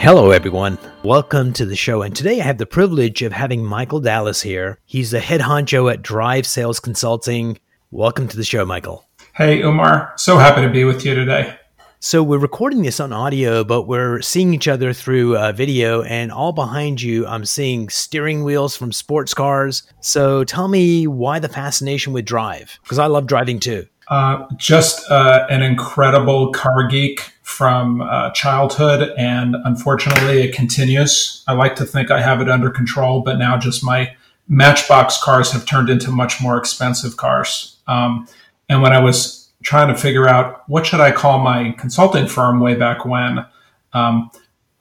Hello, everyone. Welcome to the show. And today I have the privilege of having Michael Dalis here. He's the head honcho at Drive Sales Consulting. Welcome to the show, Michael. Hey, Umar. So happy to be with you today. So, we're recording this on audio, but we're seeing each other through uh, video. And all behind you, I'm seeing steering wheels from sports cars. So, tell me why the fascination with Drive? Because I love driving too. Uh, just uh, an incredible car geek from uh, childhood, and unfortunately, it continues. I like to think I have it under control, but now just my Matchbox cars have turned into much more expensive cars. Um, and when I was trying to figure out what should I call my consulting firm way back when, um,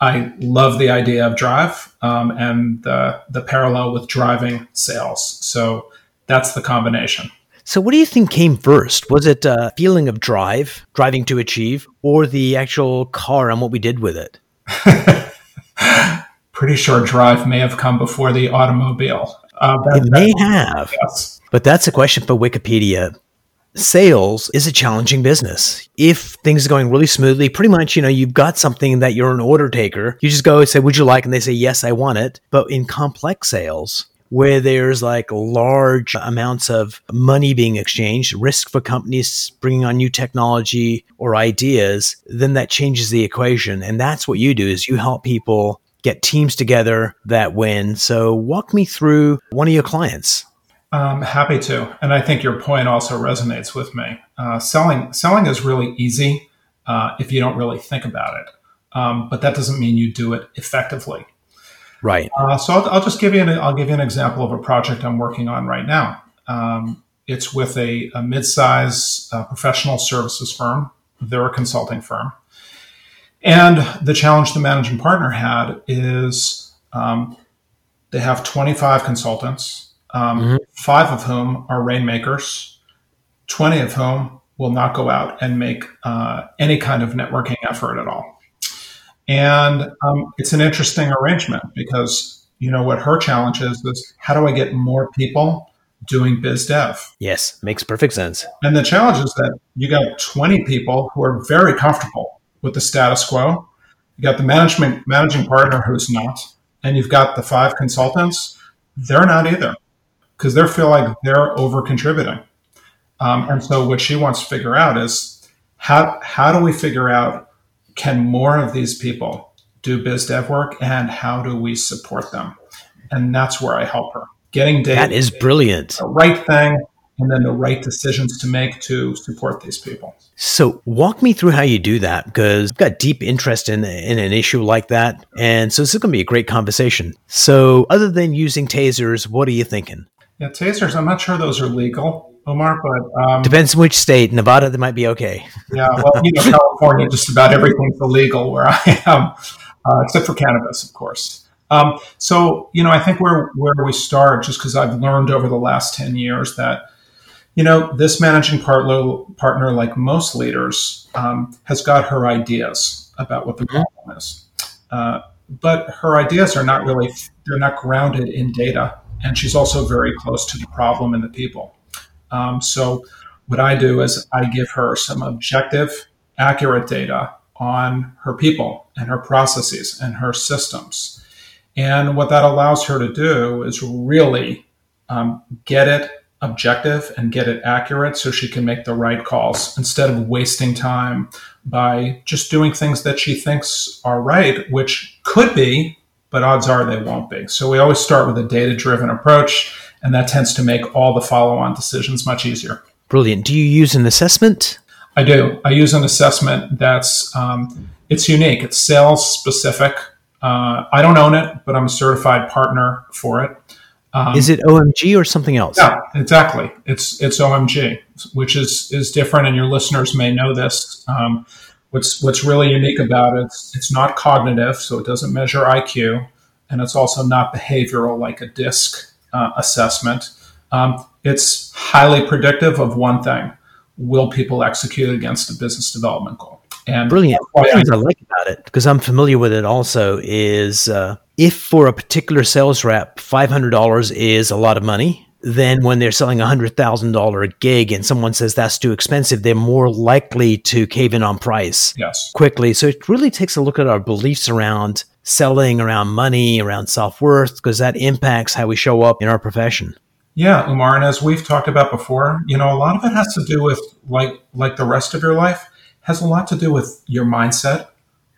I love the idea of drive um, and the, the parallel with driving sales. So that's the combination. So, what do you think came first? Was it a feeling of drive, driving to achieve, or the actual car and what we did with it? Pretty sure drive may have come before the automobile. Uh, that, it may have. Yes. But that's a question for Wikipedia. Sales is a challenging business. If things are going really smoothly, pretty much, you know, you've got something that you're an order taker. You just go and say, Would you like? And they say, Yes, I want it. But in complex sales, where there's like large amounts of money being exchanged, risk for companies bringing on new technology or ideas, then that changes the equation. And that's what you do is you help people get teams together that win. So walk me through one of your clients. I'm happy to. And I think your point also resonates with me. Uh, selling, selling is really easy uh, if you don't really think about it. Um, but that doesn't mean you do it effectively. Right. Uh, so I'll, I'll, just give you an I'll give you an example of a project I'm working on right now. Um, it's with a, a mid-size uh, professional services firm. They're a consulting firm, and the challenge the managing partner had is um, they have 25 consultants, um, mm-hmm. five of whom are rainmakers, 20 of whom will not go out and make uh, any kind of networking effort at all. And um, it's an interesting arrangement because, you know, what her challenge is, is how do I get more people doing biz dev? Yes, makes perfect sense. And the challenge is that you got 20 people who are very comfortable with the status quo. You got the management managing partner who's not, and you've got the five consultants. They're not either because they feel like they're over contributing. Um, and so what she wants to figure out is how how do we figure out can more of these people do biz dev work and how do we support them? And that's where I help her. Getting data. That is brilliant. The right thing and then the right decisions to make to support these people. So, walk me through how you do that because I've got deep interest in, in an issue like that. And so, this is going to be a great conversation. So, other than using tasers, what are you thinking? Yeah, tasers, I'm not sure those are legal. Umar, but um, depends which state. Nevada, they might be okay. yeah, well, you know, California, just about everything's illegal where I am, uh, except for cannabis, of course. Um, so, you know, I think where where we start, just because I've learned over the last ten years that, you know, this managing partner, partner like most leaders, um, has got her ideas about what the problem is, uh, but her ideas are not really they're not grounded in data, and she's also very close to the problem and the people. Um, so what I do is I give her some objective, accurate data on her people and her processes and her systems. And what that allows her to do is really um, get it objective and get it accurate so she can make the right calls instead of wasting time by just doing things that she thinks are right, which could be, but odds are they won't be. So we always start with a data driven approach and that tends to make all the follow-on decisions much easier. Brilliant. Do you use an assessment? I do. I use an assessment that's um, it's unique. It's sales specific. Uh, I don't own it, but I'm a certified partner for it. Um, is it OMG or something else? Yeah, exactly. It's it's OMG, which is is different, and your listeners may know this. Um, What's what's really unique about it, it's, it's not cognitive, so it doesn't measure IQ, and it's also not behavioral like a DISC uh, assessment. Um, it's highly predictive of one thing: will people execute against a business development goal? And brilliant. What I, I like about it, because I'm familiar with it also, is uh, if for a particular sales rep, $500 is a lot of money, then when they're selling a $100,000 gig and someone says that's too expensive, they're more likely to cave in on price yes. quickly. So it really takes a look at our beliefs around selling, around money, around self worth, because that impacts how we show up in our profession. Yeah, Umar, and as we've talked about before, you know, a lot of it has to do with like like the rest of your life has a lot to do with your mindset,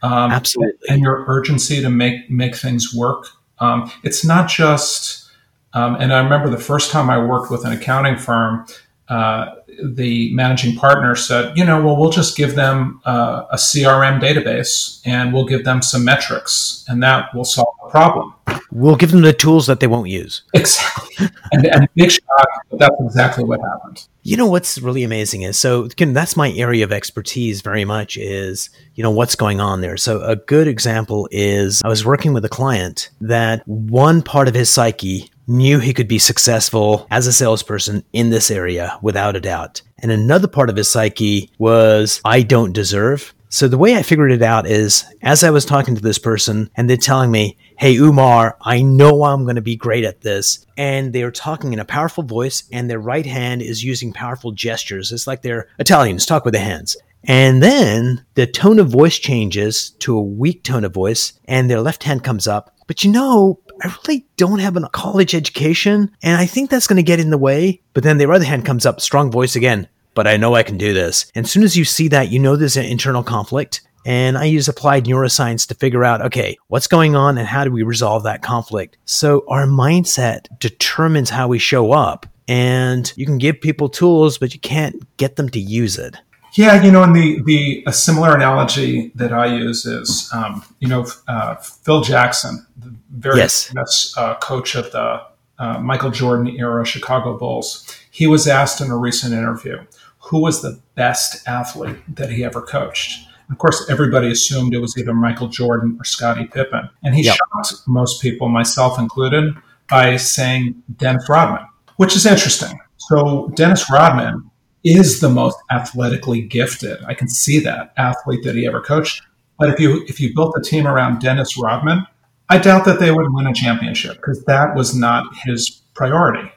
um, absolutely, and your urgency to make make things work. Um, it's not just, um, and I remember the first time I worked with an accounting firm. Uh, the managing partner said, you know, well, we'll just give them uh, a CRM database and we'll give them some metrics, and that will solve the problem. We'll give them the tools that they won't use. Exactly. and, and big shock, that's exactly what happened. You know what's really amazing is so that's my area of expertise very much is you know what's going on there. So a good example is I was working with a client that one part of his psyche knew he could be successful as a salesperson in this area without a doubt. And another part of his psyche was I don't deserve. So the way I figured it out is as I was talking to this person and they're telling me, Hey, Umar, I know I'm going to be great at this. And they're talking in a powerful voice and their right hand is using powerful gestures. It's like they're Italians talk with their hands. And then the tone of voice changes to a weak tone of voice and their left hand comes up. But you know, I really don't have a college education and I think that's going to get in the way. But then their other hand comes up, strong voice again but I know I can do this. And as soon as you see that, you know there's an internal conflict. And I use applied neuroscience to figure out, okay, what's going on and how do we resolve that conflict? So our mindset determines how we show up. And you can give people tools, but you can't get them to use it. Yeah, you know, and the the a similar analogy that I use is, um, you know, uh, Phil Jackson, the very yes. famous uh, coach of the uh, Michael Jordan era Chicago Bulls. He was asked in a recent interview, who was the best athlete that he ever coached. Of course, everybody assumed it was either Michael Jordan or Scottie Pippen. And he yep. shocked most people, myself included, by saying Dennis Rodman, which is interesting. So, Dennis Rodman is the most athletically gifted. I can see that athlete that he ever coached. But if you if you built a team around Dennis Rodman, I doubt that they would win a championship because that was not his priority.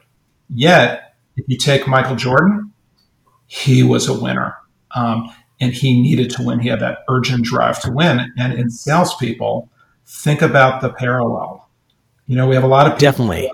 Yet, if you take Michael Jordan, he was a winner. Um, and he needed to win. He had that urgent drive to win. And in salespeople, think about the parallel. You know, we have a lot of people definitely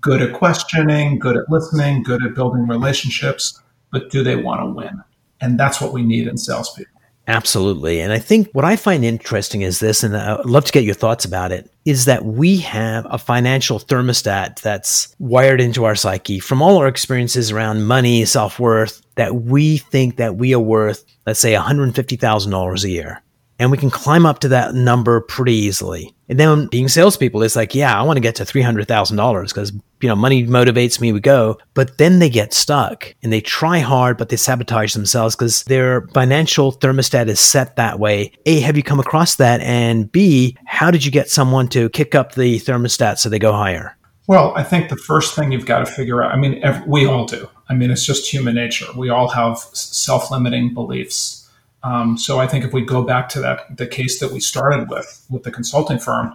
good at questioning, good at listening, good at building relationships, but do they want to win? And that's what we need in salespeople. Absolutely. And I think what I find interesting is this, and I'd love to get your thoughts about it, is that we have a financial thermostat that's wired into our psyche from all our experiences around money, self worth, that we think that we are worth, let's say, $150,000 a year and we can climb up to that number pretty easily. And then being salespeople, it's like, yeah, I want to get to $300,000 because, you know, money motivates me, we go. But then they get stuck and they try hard, but they sabotage themselves because their financial thermostat is set that way. A, have you come across that? And B, how did you get someone to kick up the thermostat so they go higher? Well, I think the first thing you've got to figure out, I mean, we all do. I mean, it's just human nature. We all have self limiting beliefs um, so I think if we go back to that the case that we started with with the consulting firm,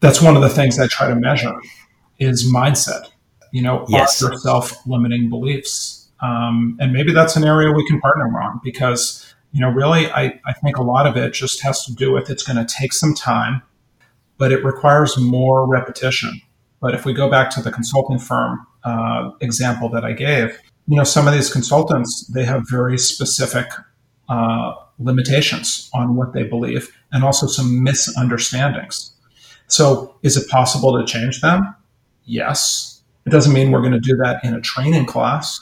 that's one of the things I try to measure is mindset. You know, yes. are self limiting beliefs, um, and maybe that's an area we can partner on because you know really I, I think a lot of it just has to do with it's going to take some time, but it requires more repetition. But if we go back to the consulting firm uh, example that I gave, you know, some of these consultants they have very specific uh, limitations on what they believe and also some misunderstandings. So, is it possible to change them? Yes. It doesn't mean we're going to do that in a training class,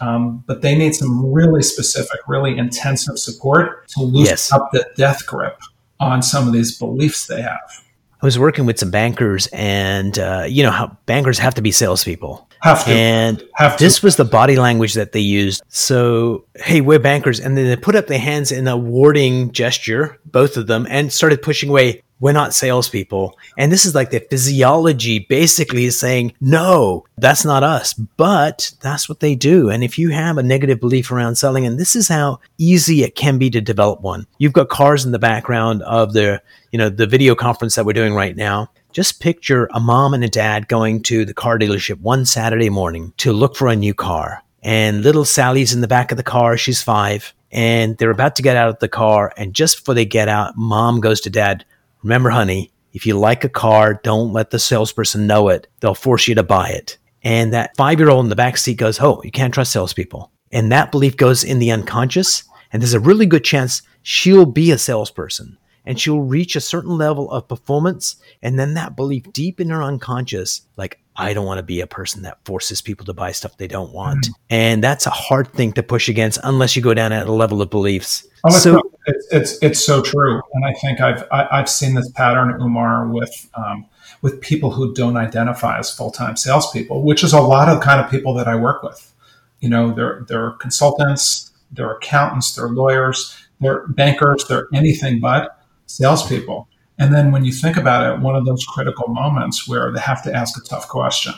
um, but they need some really specific, really intensive support to loosen yes. up the death grip on some of these beliefs they have. I was working with some bankers, and uh, you know how bankers have to be salespeople. Have to. And Have to. this was the body language that they used. So, hey, we're bankers. And then they put up their hands in a warding gesture, both of them, and started pushing away. We're not salespeople. And this is like the physiology basically is saying, no, that's not us. But that's what they do. And if you have a negative belief around selling, and this is how easy it can be to develop one. You've got cars in the background of the, you know, the video conference that we're doing right now. Just picture a mom and a dad going to the car dealership one Saturday morning to look for a new car. And little Sally's in the back of the car. She's five. And they're about to get out of the car. And just before they get out, mom goes to dad, Remember, honey, if you like a car, don't let the salesperson know it. They'll force you to buy it. And that five year old in the back seat goes, Oh, you can't trust salespeople. And that belief goes in the unconscious. And there's a really good chance she'll be a salesperson and she'll reach a certain level of performance. And then that belief deep in her unconscious, like, I don't want to be a person that forces people to buy stuff they don't want. Mm-hmm. And that's a hard thing to push against unless you go down at a level of beliefs. Oh, so, it's, it's, it's so true. And I think I've, I, have i have seen this pattern, Umar, with, um, with people who don't identify as full-time salespeople, which is a lot of kind of people that I work with. You know, they're, they're consultants, they're accountants, they're lawyers, they're bankers, they're anything but salespeople. And then when you think about it, one of those critical moments where they have to ask a tough question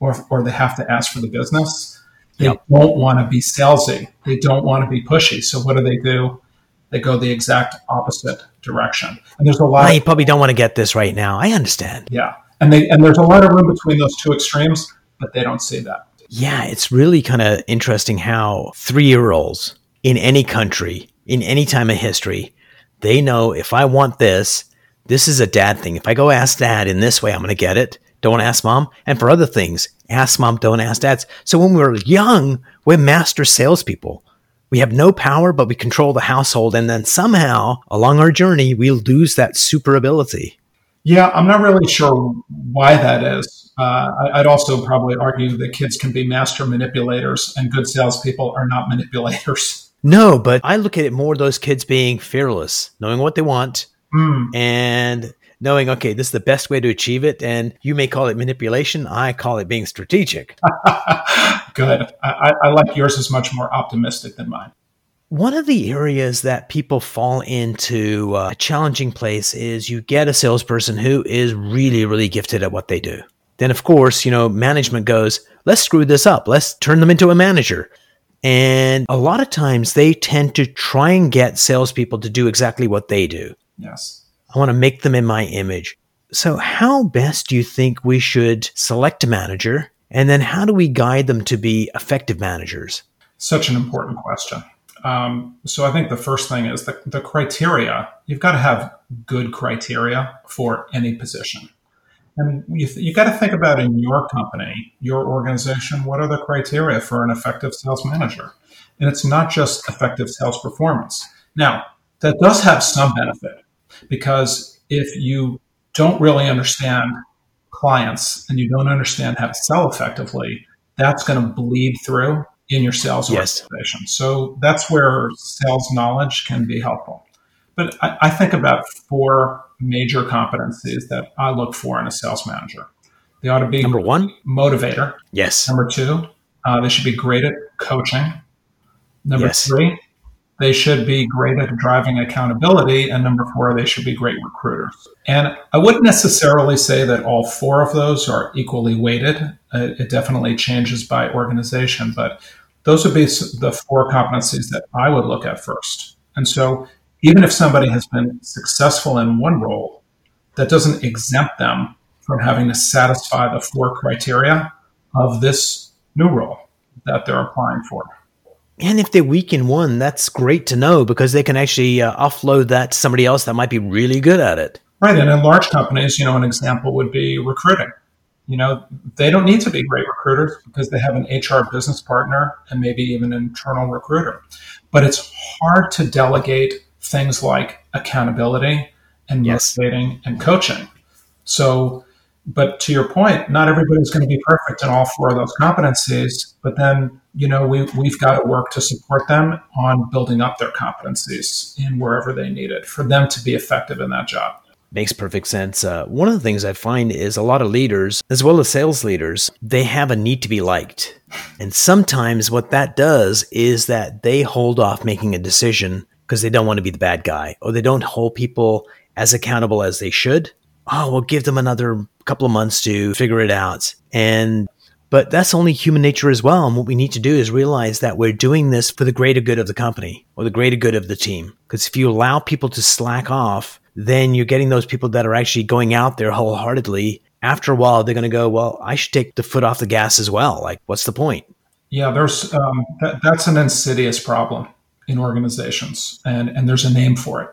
or, or they have to ask for the business, they yep. don't want to be salesy. They don't want to be pushy. So what do they do? They go the exact opposite direction. And there's a lot. I probably don't want to get this right now. I understand. Yeah, and they and there's a lot of room between those two extremes, but they don't see that. Yeah, it's really kind of interesting how three year olds in any country, in any time of history, they know if I want this, this is a dad thing. If I go ask dad in this way, I'm going to get it. Don't ask mom. And for other things, ask mom, don't ask dads. So when we are young, we're master salespeople. We have no power, but we control the household. And then somehow along our journey, we lose that super ability. Yeah, I'm not really sure why that is. Uh, I'd also probably argue that kids can be master manipulators and good salespeople are not manipulators. No, but I look at it more those kids being fearless, knowing what they want, mm. and knowing, okay, this is the best way to achieve it. And you may call it manipulation. I call it being strategic. Good. I, I like yours is much more optimistic than mine. One of the areas that people fall into uh, a challenging place is you get a salesperson who is really, really gifted at what they do. Then, of course, you know, management goes, let's screw this up. Let's turn them into a manager. And a lot of times they tend to try and get salespeople to do exactly what they do. Yes. I want to make them in my image. So, how best do you think we should select a manager? And then, how do we guide them to be effective managers? Such an important question. Um, so, I think the first thing is the, the criteria. You've got to have good criteria for any position. And you, th- you got to think about in your company, your organization, what are the criteria for an effective sales manager? And it's not just effective sales performance. Now, that does have some benefit because if you don't really understand clients and you don't understand how to sell effectively, that's going to bleed through in your sales yes. organization. So that's where sales knowledge can be helpful. But I, I think about four major competencies that I look for in a sales manager. They ought to be number one, motivator. Yes. Number two, uh, they should be great at coaching. Number yes. three, they should be great at driving accountability. And number four, they should be great recruiters. And I wouldn't necessarily say that all four of those are equally weighted. Uh, it definitely changes by organization, but those would be the four competencies that I would look at first. And so even if somebody has been successful in one role, that doesn't exempt them from having to satisfy the four criteria of this new role that they're applying for. And if they're weak in one, that's great to know because they can actually uh, offload that to somebody else that might be really good at it. Right. And in large companies, you know, an example would be recruiting. You know, they don't need to be great recruiters because they have an HR business partner and maybe even an internal recruiter. But it's hard to delegate things like accountability and yes. motivating and coaching. So, but to your point, not everybody's going to be perfect in all four of those competencies. But then, you know, we, we've got to work to support them on building up their competencies in wherever they need it for them to be effective in that job. Makes perfect sense. Uh, one of the things I find is a lot of leaders, as well as sales leaders, they have a need to be liked. And sometimes what that does is that they hold off making a decision because they don't want to be the bad guy or they don't hold people as accountable as they should. Oh, we'll give them another couple of months to figure it out. And but that's only human nature as well. And what we need to do is realize that we're doing this for the greater good of the company or the greater good of the team. Because if you allow people to slack off, then you're getting those people that are actually going out there wholeheartedly. After a while, they're going to go, well, I should take the foot off the gas as well. Like, what's the point? Yeah, there's um, that, that's an insidious problem in organizations, and and there's a name for it.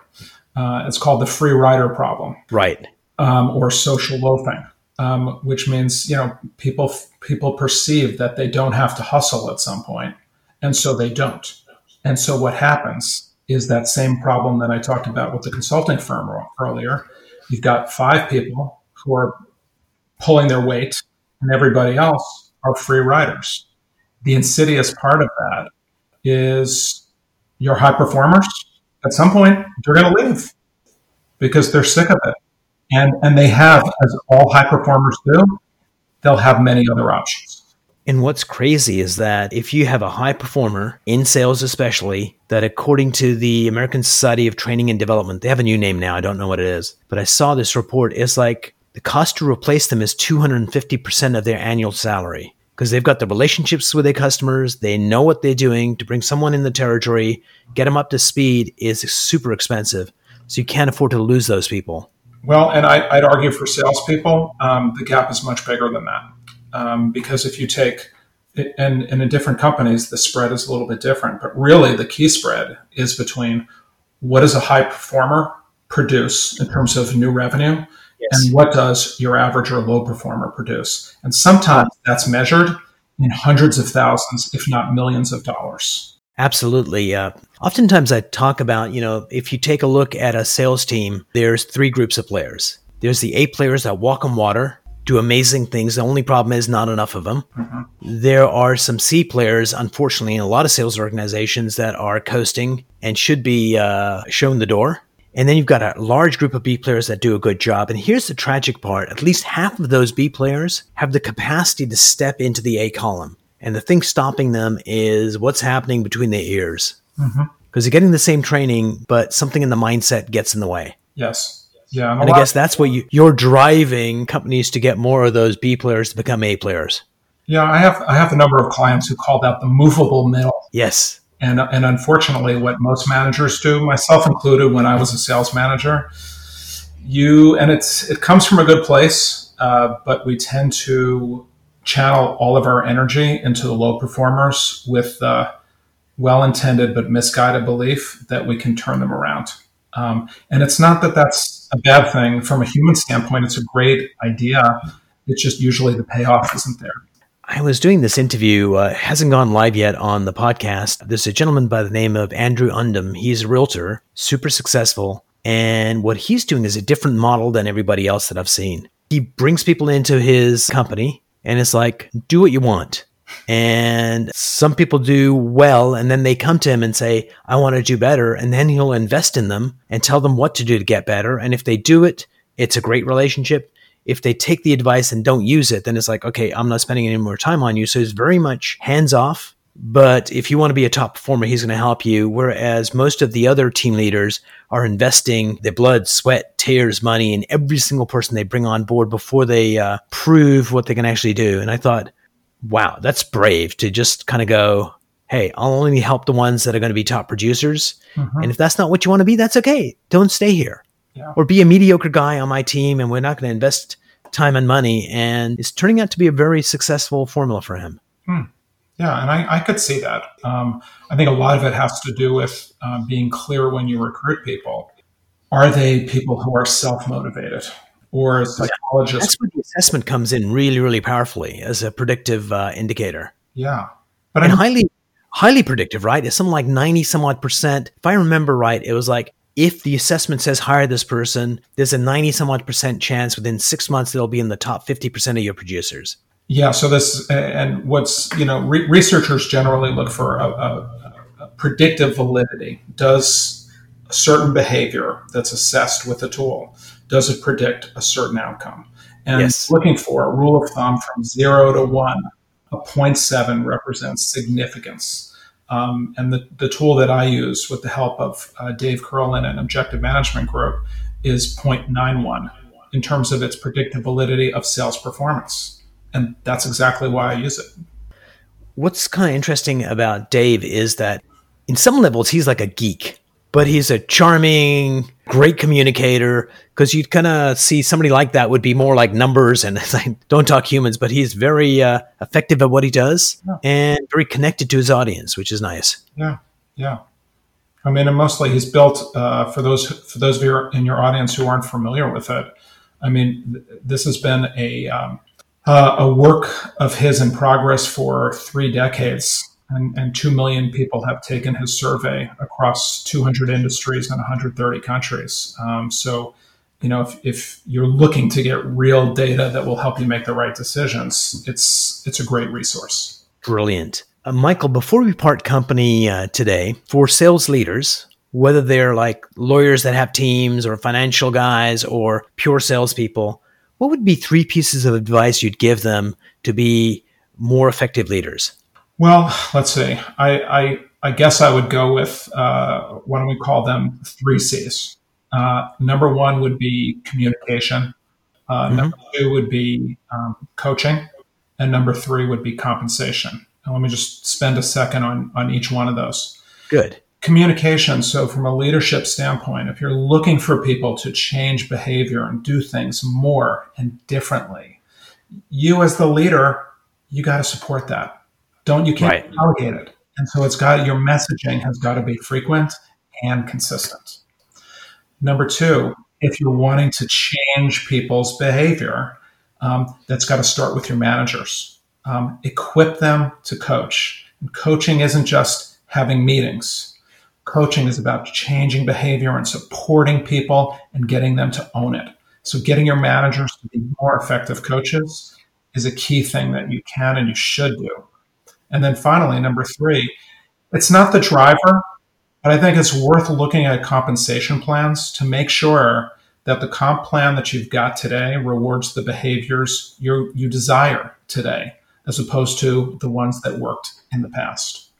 Uh, it's called the free rider problem, right? Um, or social loafing um, which means you know people people perceive that they don't have to hustle at some point, and so they don't. And so what happens is that same problem that I talked about with the consulting firm earlier. You've got five people who are pulling their weight, and everybody else are free riders. The insidious part of that is your high performers. At some point, they're going to leave because they're sick of it and and they have, as all high performers do, they'll have many other options. And what's crazy is that if you have a high performer in sales, especially, that according to the American Society of Training and Development, they have a new name now. I don't know what it is, but I saw this report. It's like the cost to replace them is 250% of their annual salary because they've got the relationships with their customers. They know what they're doing to bring someone in the territory, get them up to speed is super expensive. So you can't afford to lose those people. Well, and I, would argue for salespeople, um, the gap is much bigger than that. Um, because if you take, and, and in different companies, the spread is a little bit different, but really the key spread is between what does a high performer produce in terms of new revenue yes. and what does your average or low performer produce. And sometimes that's measured in hundreds of thousands, if not millions of dollars. Absolutely. Uh, oftentimes I talk about, you know, if you take a look at a sales team, there's three groups of players. There's the A players that walk on water, do amazing things. The only problem is not enough of them. Mm-hmm. There are some C players, unfortunately, in a lot of sales organizations that are coasting and should be uh, shown the door. And then you've got a large group of B players that do a good job. And here's the tragic part at least half of those B players have the capacity to step into the A column. And the thing stopping them is what's happening between the ears. Because mm-hmm. you're getting the same training, but something in the mindset gets in the way. Yes. Yeah. And, and I guess that's what you, you're driving companies to get more of those B players to become A players. Yeah, I have I have a number of clients who call that the movable middle. Yes. And and unfortunately, what most managers do, myself included, when I was a sales manager, you and it's it comes from a good place, uh, but we tend to channel all of our energy into the low performers with the well intended but misguided belief that we can turn them around. Um, and it's not that that's a bad thing from a human standpoint, it's a great idea. It's just usually the payoff isn't there. I was doing this interview, uh, hasn't gone live yet on the podcast. There's a gentleman by the name of Andrew Undum. He's a realtor, super successful. And what he's doing is a different model than everybody else that I've seen. He brings people into his company and it's like, do what you want. And some people do well, and then they come to him and say, I want to do better. And then he'll invest in them and tell them what to do to get better. And if they do it, it's a great relationship. If they take the advice and don't use it, then it's like, okay, I'm not spending any more time on you. So it's very much hands off but if you want to be a top performer, he's going to help you. Whereas most of the other team leaders are investing their blood, sweat, tears, money in every single person they bring on board before they uh, prove what they can actually do. And I thought, wow, that's brave to just kind of go, hey, I'll only help the ones that are going to be top producers. Mm-hmm. And if that's not what you want to be, that's okay. Don't stay here. Yeah. Or be a mediocre guy on my team and we're not going to invest time and money. And it's turning out to be a very successful formula for him. Hmm. Yeah, and I, I could see that. Um, I think a lot of it has to do with uh, being clear when you recruit people. Are they people who are self motivated? Or psychologists? That's where the assessment comes in really, really powerfully as a predictive uh, indicator. Yeah. But and I'm, highly, highly predictive, right? It's something like 90 some odd percent. If I remember right, it was like if the assessment says hire this person, there's a 90 some odd percent chance within six months they'll be in the top 50% of your producers. Yeah. So this and what's you know re- researchers generally look for a, a, a, predictive validity. Does a certain behavior that's assessed with a tool does it predict a certain outcome? And Yes. looking for a rule of thumb from zero to one, a 0.7 represents significance. Um, and the, the tool that I use with the help of uh, Dave Kurlan and Objective Management Group is 0.91 in terms of its predictive validity of sales performance. And that's exactly why I use it. What's kind of interesting about Dave is that in some levels he's like a geek, but he's a charming, great communicator. Because you'd kind of see somebody like that would be more like numbers and like, don't talk humans. But he's very uh, effective at what he does Yeah. and very connected to his audience, which is nice. Yeah, yeah. I mean, and mostly he's built uh, for those for those of you in your audience who aren't familiar with it. I mean, th- this has been a um, uh, a work of his in progress for three decades, and, and two million people have taken his survey across 200 industries and 130 countries. Um, so, you know, if, if you're looking to get real data that will help you make the right decisions, it's it's a great resource. Brilliant. Uh, Michael, before we part company uh, today, for sales leaders, whether they're like lawyers that have teams or financial guys or pure salespeople, what would be three pieces of advice you'd give them to be more effective leaders? Well, let's see. I, I, I guess I would go with uh, why don't we call them three C's? Uh, number one would be communication. Uh, Number two would be um, coaching, and number three would be compensation. And let me just spend a second on on each one of those. Good. Communication. So, from a leadership standpoint, if you're looking for people to change behavior and do things more and differently, you as the leader, you got to support that. Don't you can't Right. delegate it. And so it's got your messaging has got to be frequent and consistent. Number two, if you're wanting to change people's behavior, um, that's got to start with your managers. Um, equip them to coach. And coaching isn't just having meetings. Coaching is about changing behavior and supporting people and getting them to own it. So, getting your managers to be more effective coaches is a key thing that you can and you should do. And then finally, number three, it's not the driver, but I think it's worth looking at compensation plans to make sure that the comp plan that you've got today rewards the behaviors you you desire today, as opposed to the ones that worked in the past.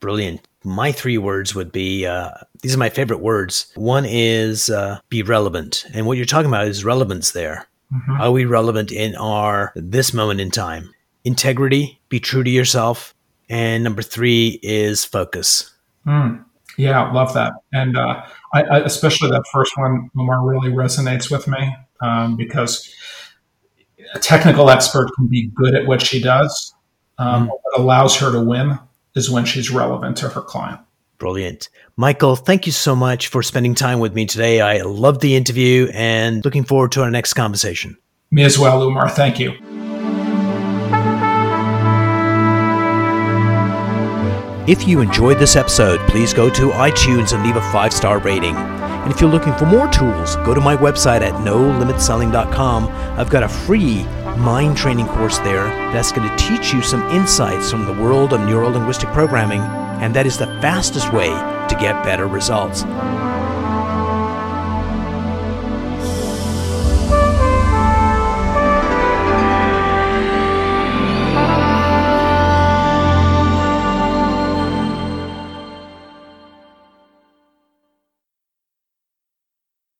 Brilliant. My three words would be uh, these are my favorite words. One is uh, be relevant. And what you're talking about is relevance there. Are we relevant in our this moment in time? Integrity, be true to yourself. And number three is focus. Mm. Yeah, love that. And uh, I, I, especially that first one, Umar, really resonates with me um, because a technical expert can be good at what she does. Um, What allows her to win is when she's relevant to her client. Brilliant. Michael, thank you so much for spending time with me today. I loved the interview and looking forward to our next conversation. Me as well, Umar. Thank you. If you enjoyed this episode, please go to iTunes and leave a five star rating. And if you're looking for more tools, go to my website at nolimitselling.com. I've got a free mind training course there that's going to teach you some insights from the world of neuro linguistic programming, and that is the fastest way to get better results.